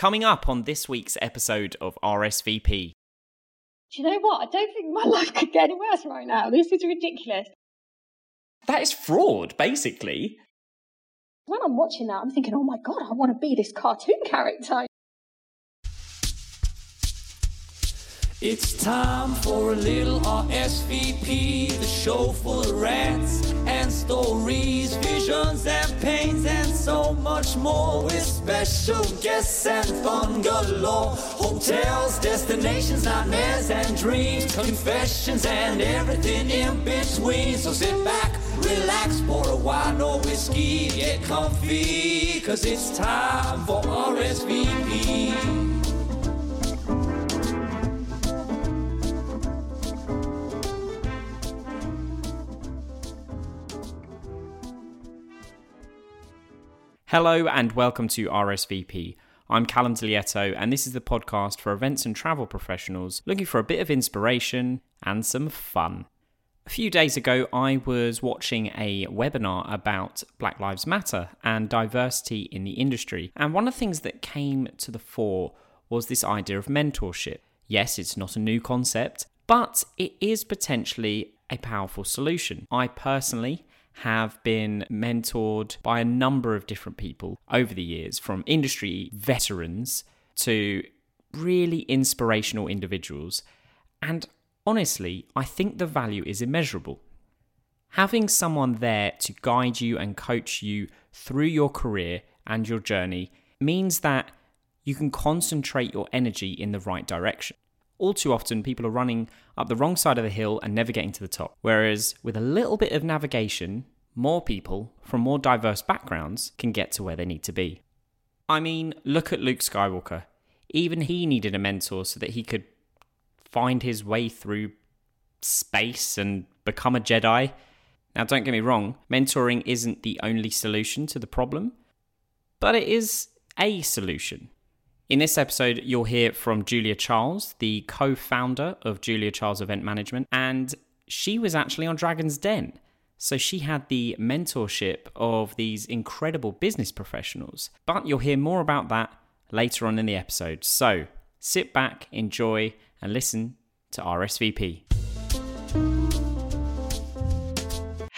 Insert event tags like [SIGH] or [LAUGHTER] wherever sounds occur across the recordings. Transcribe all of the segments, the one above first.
coming up on this week's episode of RSVP. Do you know what? I don't think my [LAUGHS] life could get any worse right now. This is ridiculous. That is fraud, basically. When I'm watching that, I'm thinking, oh my god, I want to be this cartoon character. It's time for a little RSVP, the show full of rants and stories, visions and pains, and so much more. With special guests and fun galore, hotels, destinations, nightmares and dreams, confessions and everything in between. So sit back, relax, pour a wine or whiskey, get comfy, cause it's time for RSVP. Hello and welcome to RSVP. I'm Callum Dilietto, and this is the podcast for events and travel professionals looking for a bit of inspiration and some fun. A few days ago, I was watching a webinar about Black Lives Matter and diversity in the industry, and one of the things that came to the fore was this idea of mentorship. Yes, it's not a new concept, but it is potentially a powerful solution. I personally have been mentored by a number of different people over the years, from industry veterans to really inspirational individuals. And honestly, I think the value is immeasurable. Having someone there to guide you and coach you through your career and your journey means that you can concentrate your energy in the right direction. All too often, people are running up the wrong side of the hill and never getting to the top. Whereas with a little bit of navigation, more people from more diverse backgrounds can get to where they need to be. I mean, look at Luke Skywalker. Even he needed a mentor so that he could find his way through space and become a Jedi. Now, don't get me wrong, mentoring isn't the only solution to the problem, but it is a solution. In this episode, you'll hear from Julia Charles, the co founder of Julia Charles Event Management, and she was actually on Dragon's Den. So she had the mentorship of these incredible business professionals. But you'll hear more about that later on in the episode. So sit back, enjoy, and listen to RSVP.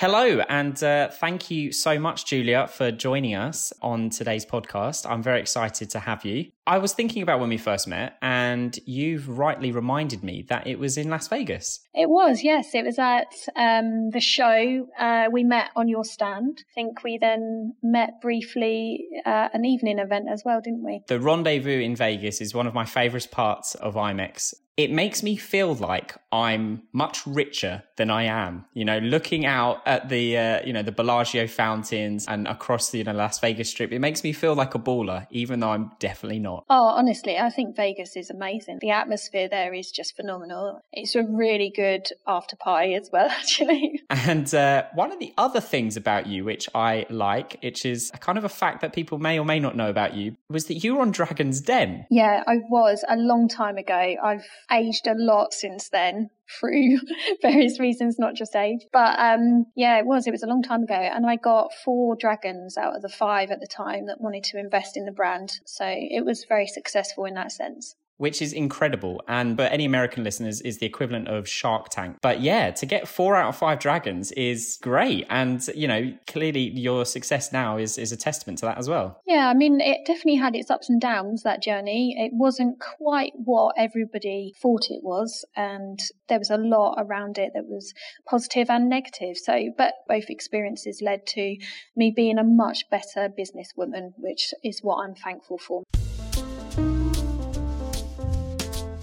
Hello, and uh, thank you so much, Julia, for joining us on today's podcast. I'm very excited to have you. I was thinking about when we first met, and you've rightly reminded me that it was in Las Vegas. It was, yes. It was at um, the show. Uh, we met on your stand. I think we then met briefly uh, an evening event as well, didn't we? The rendezvous in Vegas is one of my favourite parts of IMEX it makes me feel like I'm much richer than I am. You know, looking out at the uh, you know the Bellagio fountains and across the you know Las Vegas Strip, it makes me feel like a baller, even though I'm definitely not. Oh, honestly, I think Vegas is amazing. The atmosphere there is just phenomenal. It's a really good after party as well, [LAUGHS] actually. And uh, one of the other things about you, which I like, which is a kind of a fact that people may or may not know about you, was that you were on Dragon's Den. Yeah, I was a long time ago. I've aged a lot since then [LAUGHS] through various reasons, not just age. But um, yeah, it was. It was a long time ago. And I got four dragons out of the five at the time that wanted to invest in the brand. So it was very successful in that sense which is incredible. And but any American listeners is the equivalent of Shark Tank. But yeah, to get four out of five dragons is great. And you know, clearly your success now is is a testament to that as well. Yeah, I mean, it definitely had its ups and downs. That journey, it wasn't quite what everybody thought it was, and there was a lot around it that was positive and negative. So, but both experiences led to me being a much better businesswoman, which is what I'm thankful for.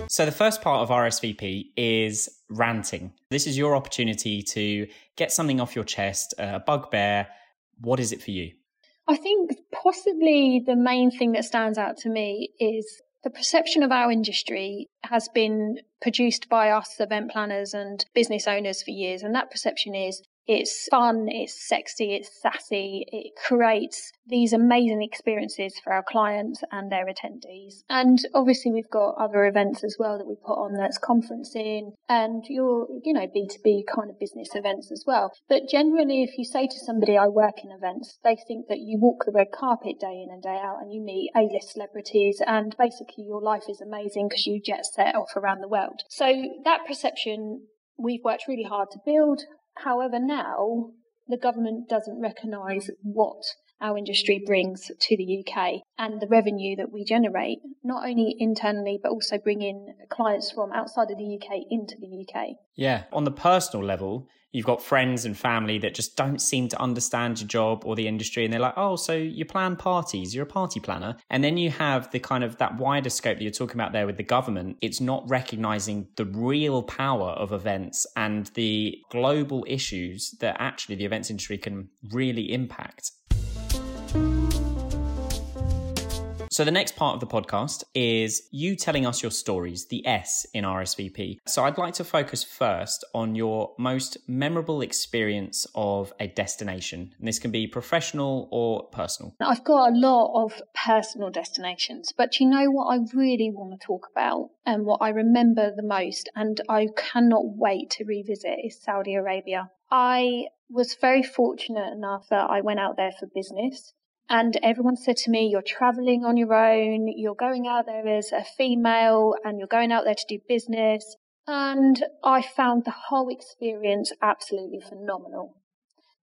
So, the first part of RSVP is ranting. This is your opportunity to get something off your chest, uh, a bugbear. What is it for you? I think possibly the main thing that stands out to me is the perception of our industry has been produced by us event planners and business owners for years. And that perception is It's fun, it's sexy, it's sassy, it creates these amazing experiences for our clients and their attendees. And obviously we've got other events as well that we put on that's conferencing and your, you know, B2B kind of business events as well. But generally, if you say to somebody, I work in events, they think that you walk the red carpet day in and day out and you meet A-list celebrities and basically your life is amazing because you jet set off around the world. So that perception we've worked really hard to build. However, now the government doesn't recognise what our industry brings to the UK and the revenue that we generate, not only internally, but also bring in clients from outside of the UK into the UK. Yeah. On the personal level, you've got friends and family that just don't seem to understand your job or the industry and they're like oh so you plan parties you're a party planner and then you have the kind of that wider scope that you're talking about there with the government it's not recognizing the real power of events and the global issues that actually the events industry can really impact So, the next part of the podcast is you telling us your stories, the S in RSVP. So, I'd like to focus first on your most memorable experience of a destination. And this can be professional or personal. I've got a lot of personal destinations, but you know what I really want to talk about and what I remember the most, and I cannot wait to revisit is Saudi Arabia. I was very fortunate enough that I went out there for business. And everyone said to me, You're traveling on your own, you're going out there as a female, and you're going out there to do business. And I found the whole experience absolutely phenomenal.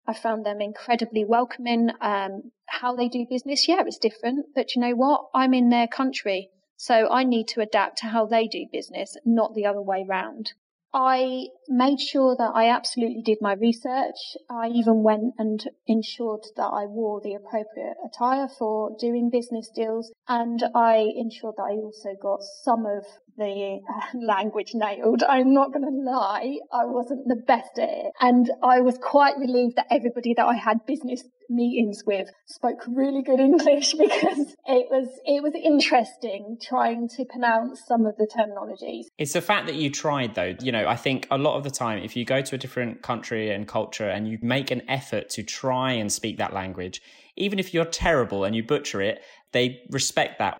I found them incredibly welcoming. Um, how they do business, yeah, it's different. But you know what? I'm in their country. So I need to adapt to how they do business, not the other way round. I made sure that I absolutely did my research. I even went and ensured that I wore the appropriate attire for doing business deals. And I ensured that I also got some of the uh, [LAUGHS] language nailed. I'm not going to lie, I wasn't the best at it. And I was quite relieved that everybody that I had business meetings with spoke really good English [LAUGHS] because it was it was interesting trying to pronounce some of the terminologies. It's the fact that you tried though. You know, I think a lot of the time if you go to a different country and culture and you make an effort to try and speak that language, even if you're terrible and you butcher it, they respect that.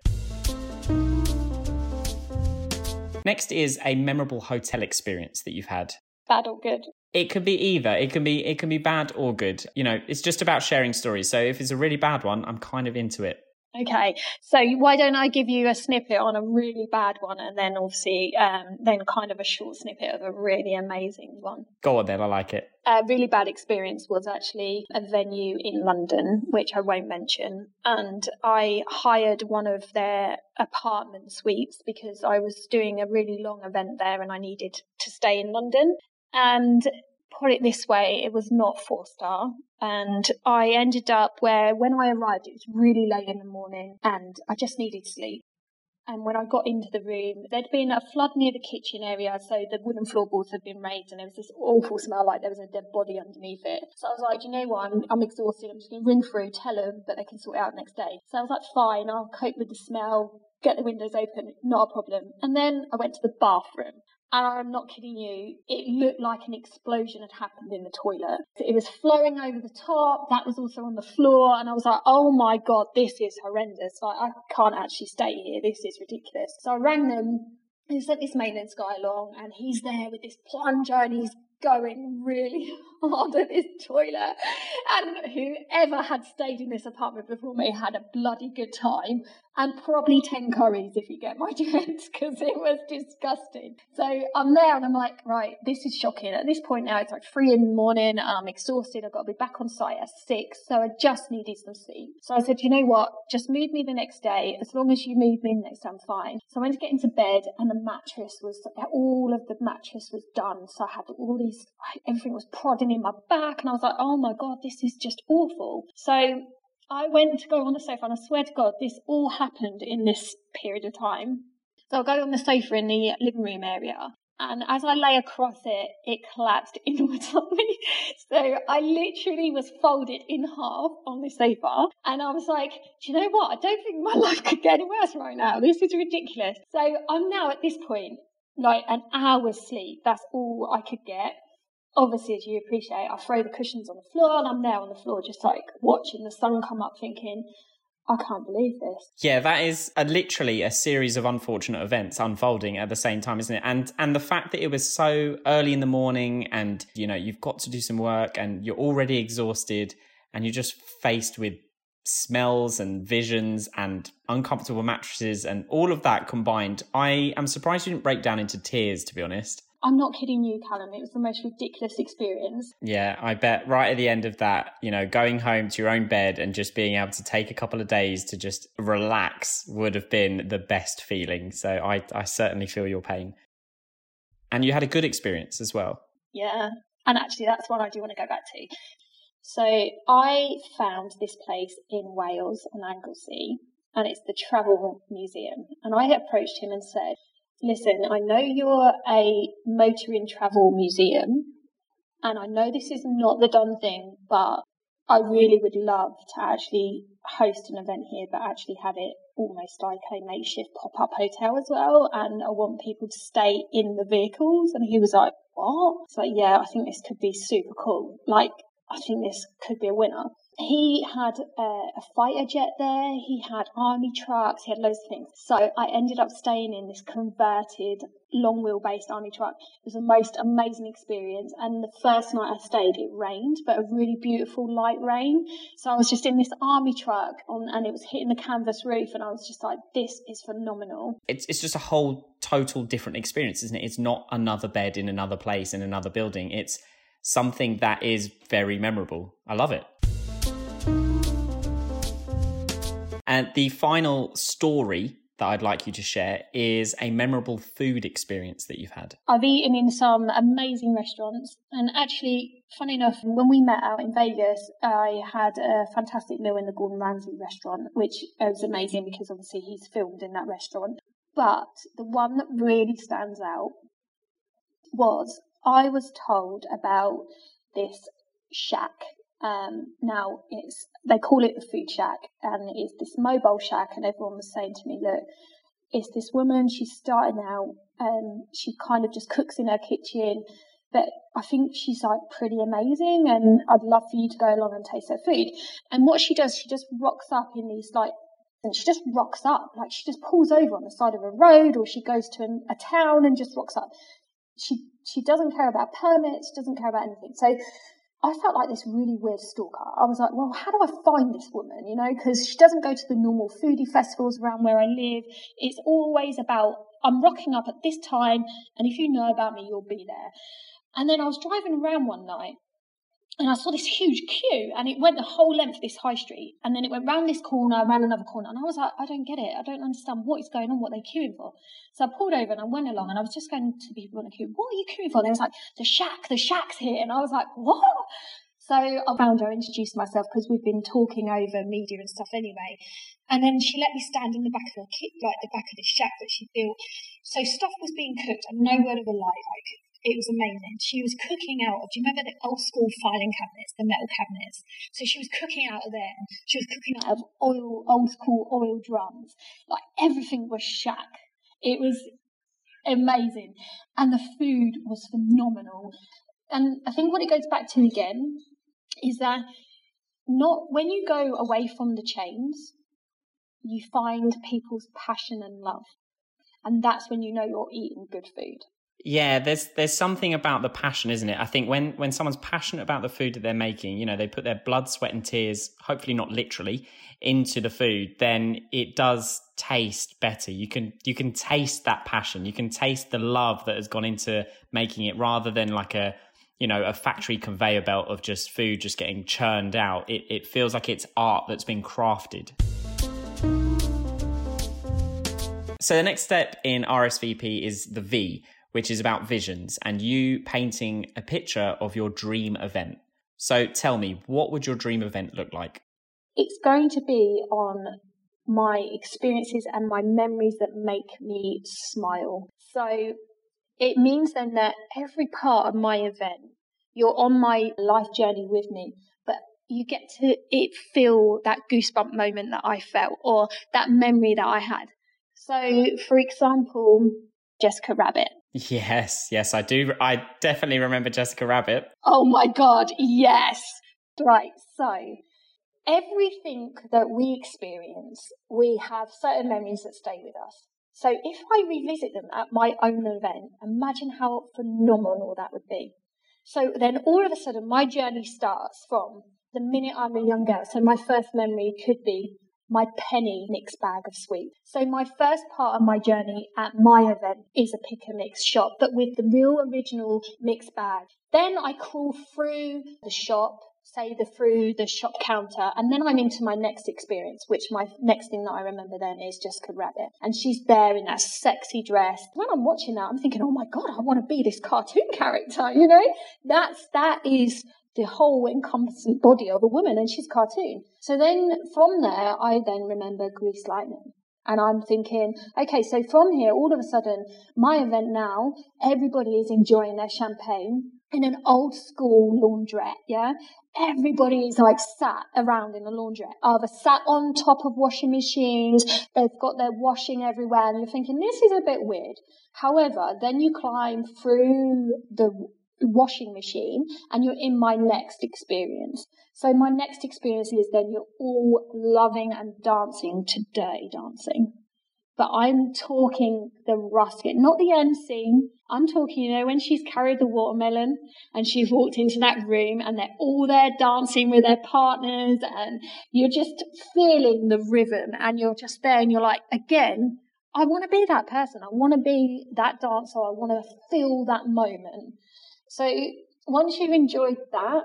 Next is a memorable hotel experience that you've had. Bad or good? It can be either. It can be it can be bad or good. You know, it's just about sharing stories. So if it's a really bad one, I'm kind of into it. Okay, so why don't I give you a snippet on a really bad one, and then obviously, um, then kind of a short snippet of a really amazing one. Go on then, I like it. A really bad experience was actually a venue in London, which I won't mention, and I hired one of their apartment suites because I was doing a really long event there, and I needed to stay in London. And put it this way, it was not four star. And I ended up where when I arrived, it was really late in the morning and I just needed sleep. And when I got into the room, there'd been a flood near the kitchen area, so the wooden floorboards had been raised, and there was this awful smell like there was a dead body underneath it. So I was like, you know what, I'm, I'm exhausted, I'm just going to ring through, tell them, but they can sort it out next day. So I was like, fine, I'll cope with the smell, get the windows open, not a problem. And then I went to the bathroom and I'm not kidding you, it looked like an explosion had happened in the toilet. It was flowing over the top, that was also on the floor, and I was like, oh my god, this is horrendous. Like, I can't actually stay here, this is ridiculous. So I rang them, and sent this maintenance guy along, and he's there with this plunger, and he's going really [LAUGHS] hard at this toilet. And whoever had stayed in this apartment before me had a bloody good time and probably 10 curries if you get my [LAUGHS] drift because it was disgusting. So I'm there and I'm like, right, this is shocking. At this point now, it's like three in the morning I'm exhausted. I've got to be back on site at six. So I just needed some sleep. So I said, you know what? Just move me the next day. As long as you move me the next I'm fine. So I went to get into bed and the mattress was, all of the mattress was done. So I had all these, everything was prodding in my back and I was like, oh my God, this is just awful. So I went to go on the sofa, and I swear to God, this all happened in this period of time. So I go on the sofa in the living room area, and as I lay across it, it collapsed [LAUGHS] inwards on me. So I literally was folded in half on the sofa, and I was like, "Do you know what? I don't think my [LAUGHS] life could get any worse right now. This is ridiculous." So I'm now at this point, like an hour's sleep. That's all I could get. obviously, as you appreciate, I throw the cushions on the floor and I'm there on the floor just like watching the sun come up thinking, I can't believe this. Yeah, that is a, literally a series of unfortunate events unfolding at the same time, isn't it? And and the fact that it was so early in the morning, and you know you've got to do some work, and you're already exhausted, and you're just faced with smells and visions and uncomfortable mattresses and all of that combined. I am surprised you didn't break down into tears, to be honest. I'm not kidding you, Callum. It was the most ridiculous experience. Yeah, I bet right at the end of that, you know, going home to your own bed and just being able to take a couple of days to just relax would have been the best feeling. So I, I certainly feel your pain. And you had a good experience as well. Yeah. And actually, that's one I do want to go back to. So I found this place in Wales on Anglesey, and it's the Travel Museum. And I approached him and said, Listen, I know you're a motoring travel museum, and I know this is not the done thing, but I really would love to actually host an event here, but actually have it almost like a makeshift pop up hotel as well. And I want people to stay in the vehicles. And he was like, What? It's like, Yeah, I think this could be super cool. Like, I think this could be a winner. He had a, a, fighter jet there, he had army trucks, he had loads of things. So I ended up staying in this converted long wheel wheelbase army truck. It was the most amazing experience. And the first night I stayed, it rained, but a really beautiful light rain. So I was just in this army truck on, and it was hitting the canvas roof, and I was just like, this is phenomenal. It's, it's just a whole total different experience, isn't it? It's not another bed in another place in another building. It's something that is very memorable. I love it. And the final story that I'd like you to share is a memorable food experience that you've had. I've eaten in some amazing restaurants, and actually, funny enough, when we met out in Vegas, I had a fantastic meal in the Gordon Ramsay restaurant, which was amazing because obviously he's filmed in that restaurant. But the one that really stands out was I was told about this shack um, now it's they call it the food shack, and it's this mobile shack, and everyone was saying to me, look, it's this woman. She's starting out, and she kind of just cooks in her kitchen, but I think she's like pretty amazing, and I'd love for you to go along and taste her food. And what she does, she just rocks up in these like and she just rocks up. Like she just pulls over on the side of a road or she goes to a town and just rocks up. She, she doesn't care about permits, doesn't care about anything. So I felt like this really weird stalker. I was like, well, how do I find this woman? You know, because she doesn't go to the normal foodie festivals around where I live. It's always about, I'm rocking up at this time, and if you know about me, you'll be there. And then I was driving around one night and I saw this huge queue and it went the whole length of this high street and then it went round this corner, around another corner and I was like, I don't get it. I don't understand what is going on, what they're queuing for. So I pulled over and I went along and I was just going to people in the queue, what are you queuing for? And they was like, the shack, the shack's here. And I was like, what? So I found her, introduced myself because we've been talking over media and stuff anyway. And then she let me stand in the back of her kit, like the back of the shack that she built. So stuff was being cooked and no word of a lie. Like it was amazing. She was cooking out of, do you remember the old school filing cabinets, the metal cabinets? So she was cooking out of them. She was cooking out of oil, old school oil drums. Like everything was shack. It was amazing. And the food was phenomenal. And I think what it goes back to again is that not when you go away from the chains, you find people's passion and love. And that's when you know you're eating good food. Yeah, there's there's something about the passion, isn't it? I think when when someone's passionate about the food that they're making, you know, they put their blood, sweat, and tears, hopefully not literally, into the food, then it does taste better. You can you can taste that passion. You can taste the love that has gone into making it, rather than like a you know a factory conveyor belt of just food just getting churned out. It it feels like it's art that's been crafted. So the next step in RSVP is the V, which is about visions and you painting a picture of your dream event. So tell me, what would your dream event look like? It's going to be on my experiences and my memories that make me smile. So it means then that every part of my event, you're on my life journey with me, but you get to it feel that goosebump moment that I felt or that memory that I had. So, for example, Jessica Rabbit. Yes, yes, I do. I definitely remember Jessica Rabbit. Oh my God, yes. Right, so everything that we experience, we have certain memories that stay with us. So if I revisit them at my own event, imagine how phenomenal that would be. So then all of a sudden, my journey starts from the minute I'm a young girl. So my first memory could be my penny mix bag of sweets. So my first part of my journey at my event is a pick and mix shop, but with the real original mix bag. Then I crawl through the shop, say the through the shop counter, and then I'm into my next experience, which my next thing that I remember then is Jessica Rabbit. And she's there in that sexy dress. When I'm watching that, I'm thinking, oh my God, I want to be this cartoon [LAUGHS] character, you know? That's, that is the whole encompassing body of a woman and she's cartoon. So then from there, I then remember Grease Lightning. And I'm thinking, okay, so from here, all of a sudden, my event now, everybody is enjoying their champagne in an old school laundrette, yeah? Everybody is like sat around in the laundrette, either sat on top of washing machines, they've got their washing everywhere, and you're thinking, this is a bit weird. However, then you climb through the washing machine and you're in my next experience. So my next experience is then you're all loving and dancing today dancing. But I'm talking the rusket, not the end scene. I'm talking, you know, when she's carried the watermelon and she's walked into that room and they're all there dancing with their partners and you're just feeling the rhythm and you're just there and you're like, again, I want to be that person. I want to be that dancer. I want to feel that moment. So once you've enjoyed that,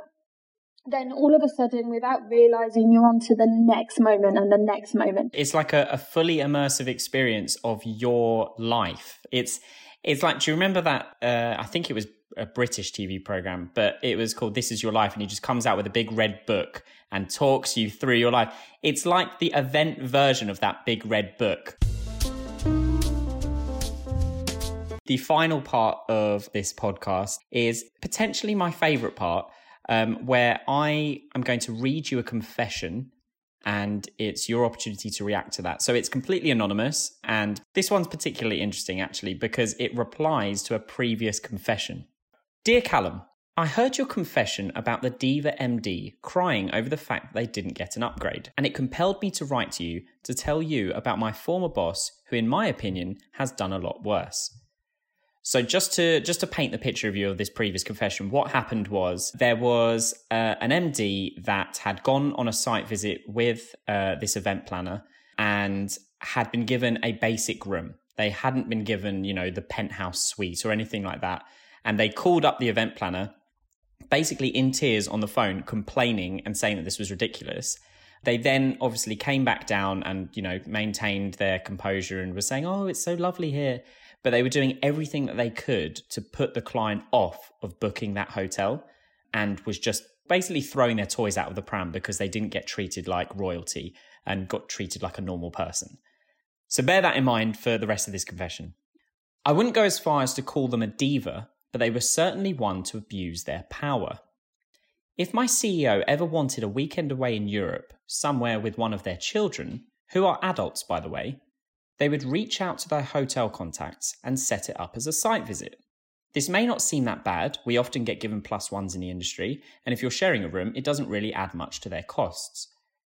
then all of a sudden, without realizing, you're on to the next moment and the next moment. It's like a, a fully immersive experience of your life. It's it's like, do you remember that? Uh, I think it was a British TV program, but it was called This Is Your Life, and he just comes out with a big red book and talks you through your life. It's like the event version of that big red book. The final part of this podcast is potentially my favorite part, um, where I am going to read you a confession and it's your opportunity to react to that. So it's completely anonymous. And this one's particularly interesting, actually, because it replies to a previous confession. Dear Callum, I heard your confession about the Diva MD crying over the fact they didn't get an upgrade, and it compelled me to write to you to tell you about my former boss, who, in my opinion, has done a lot worse. So just to just to paint the picture of you of this previous confession, what happened was there was uh, an MD that had gone on a site visit with uh, this event planner and had been given a basic room. They hadn't been given, you know, the penthouse suite or anything like that. And they called up the event planner, basically in tears on the phone, complaining and saying that this was ridiculous. They then obviously came back down and, you know, maintained their composure and were saying, Oh, it's so lovely here but they were doing everything that they could to put the client off of booking that hotel and was just basically throwing their toys out of the pram because they didn't get treated like royalty and got treated like a normal person. So bear that in mind for the rest of this confession. I wouldn't go as far as to call them a diva, but they were certainly one to abuse their power. If my CEO ever wanted a weekend away in Europe, somewhere with one of their children, who are adults by the way, they would reach out to their hotel contacts and set it up as a site visit. This may not seem that bad, we often get given plus ones in the industry, and if you're sharing a room, it doesn't really add much to their costs.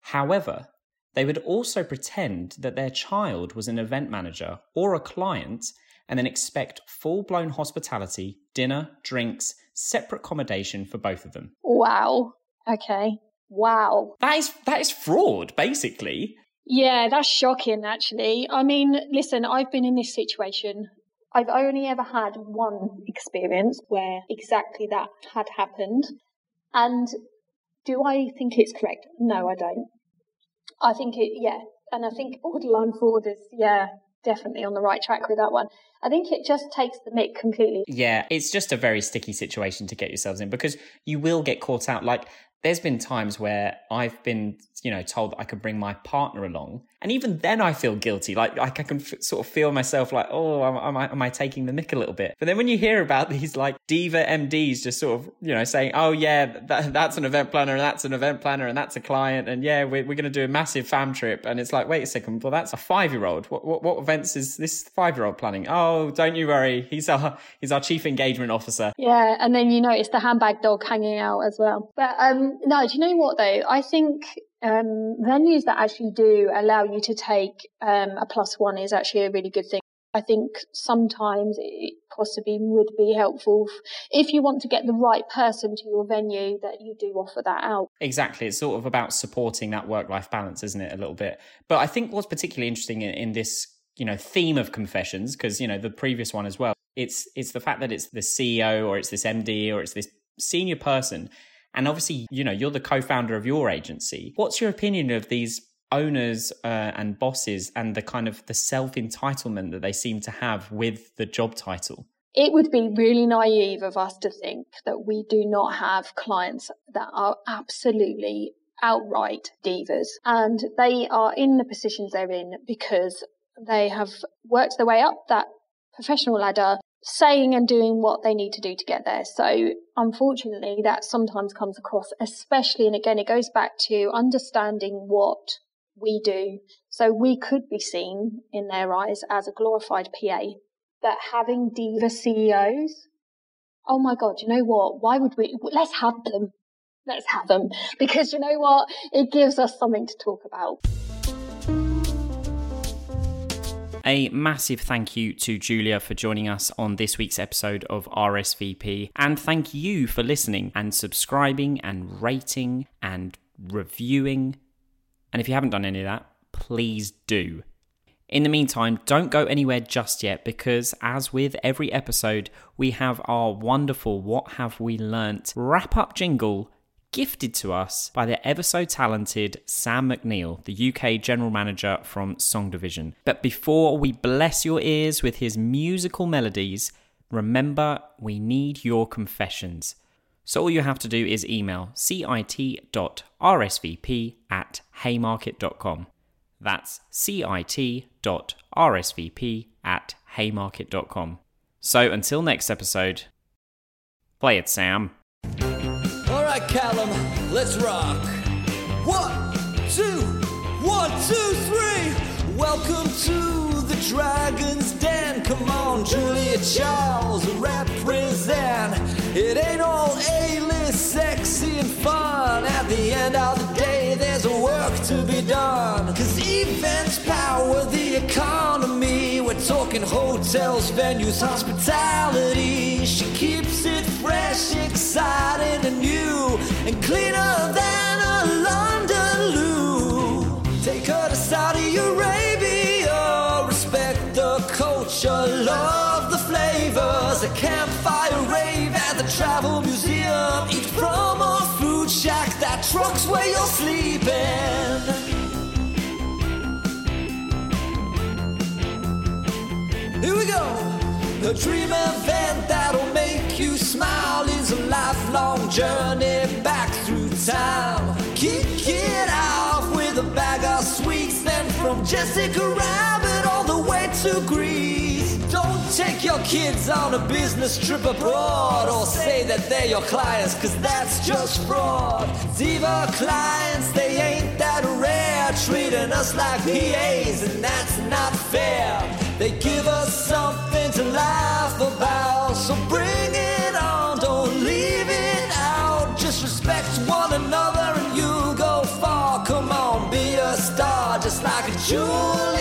However, they would also pretend that their child was an event manager or a client and then expect full blown hospitality, dinner, drinks, separate accommodation for both of them. Wow. Okay. Wow. That is that is fraud, basically. Yeah, that's shocking, actually. I mean, listen, I've been in this situation. I've only ever had one experience where exactly that had happened. And do I think it's correct? No, I don't. I think it, yeah. And I think Orderline Ford is, yeah, definitely on the right track with that one. I think it just takes the mick completely. Yeah, it's just a very sticky situation to get yourselves in because you will get caught out. Like there's been times where I've been, you know, told that I could bring my partner along. And even then I feel guilty. Like, like I can f- sort of feel myself like, oh, am, am, I, am I taking the mick a little bit? But then when you hear about [LAUGHS] these like diva MDs just sort of, you know, saying, oh yeah, that, that's an event planner and that's an event planner and that's a client. And yeah, we're, we're going to do a massive fam trip. And it's like, wait a second. Well, that's a five year old. What, what, what events is this five year old planning? Oh, don't you worry. He's our, he's our chief engagement officer. Yeah. And then you notice the handbag dog hanging out as well. But, um, no, do you know what though? I think um, venues that actually do allow you to take um, a plus one is actually a really good thing. I think sometimes it possibly would be helpful if you want to get the right person to your venue that you do offer that out. Exactly. It's sort of about supporting that work life balance, isn't it? A little bit. But I think what's particularly interesting in, in this, you know, theme of confessions, because, you know, the previous one as well, it's, it's the fact that it's the CEO or it's this MD or it's this senior person and obviously, you know, you're the co founder of your agency. What's your opinion of these owners uh, and bosses and the kind of the self entitlement that they seem to have with the job title? It would be really naive of us to think that we do not have clients that are absolutely outright divas and they are in the positions they're in because they have worked their way up that professional ladder saying and doing what they need to do to get there. So unfortunately, that sometimes comes across, especially, and again, it goes back to understanding what we do. So we could be seen in their eyes as a glorified PA, but having diva CEOs, oh my God, you know what? Why would we? Let's have them. Let's have them because you know what? It gives us something to talk about. A massive thank you to Julia for joining us on this week's episode of RSVP. And thank you for listening and subscribing and rating and reviewing. And if you haven't done any of that, please do. In the meantime, don't go anywhere just yet because, as with every episode, we have our wonderful What Have We Learnt wrap up jingle gifted to us by the ever so talented Sam McNeil, the UK General Manager from Song Division. But before we bless your ears with his musical melodies, remember we need your confessions. So all you have to do is email cit.rsvp at haymarket.com. That's cit.rsvp at haymarket.com. So until next episode, play it, Sam Callum, let's rock. One, two, one, two, three. Welcome to the Dragon's Den. Come on, Julia Charles, represent. It ain't all A-list, sexy and fun. At the end of the day, there's work to be done. Cause events power the economy. We're talking hotels, venues, hospitality. She keeps it fresh, exciting, and new, and cleaner than a London loo. Take her to Saudi Arabia, respect the culture, love the flavors, a campfire rave at the travel museum. Eat from a food shack that truck's where you're sleeping. Here we go. A dream event that'll make you smile is journey back through time. Kick it off with a bag of sweets, then from Jessica Rabbit all the way to Grease. Don't take your kids on a business trip abroad or say that they're your clients, cause that's just fraud. Diva clients, they ain't that rare, treating us like PAs, and that's not fair. They give us something to laugh about. So bring go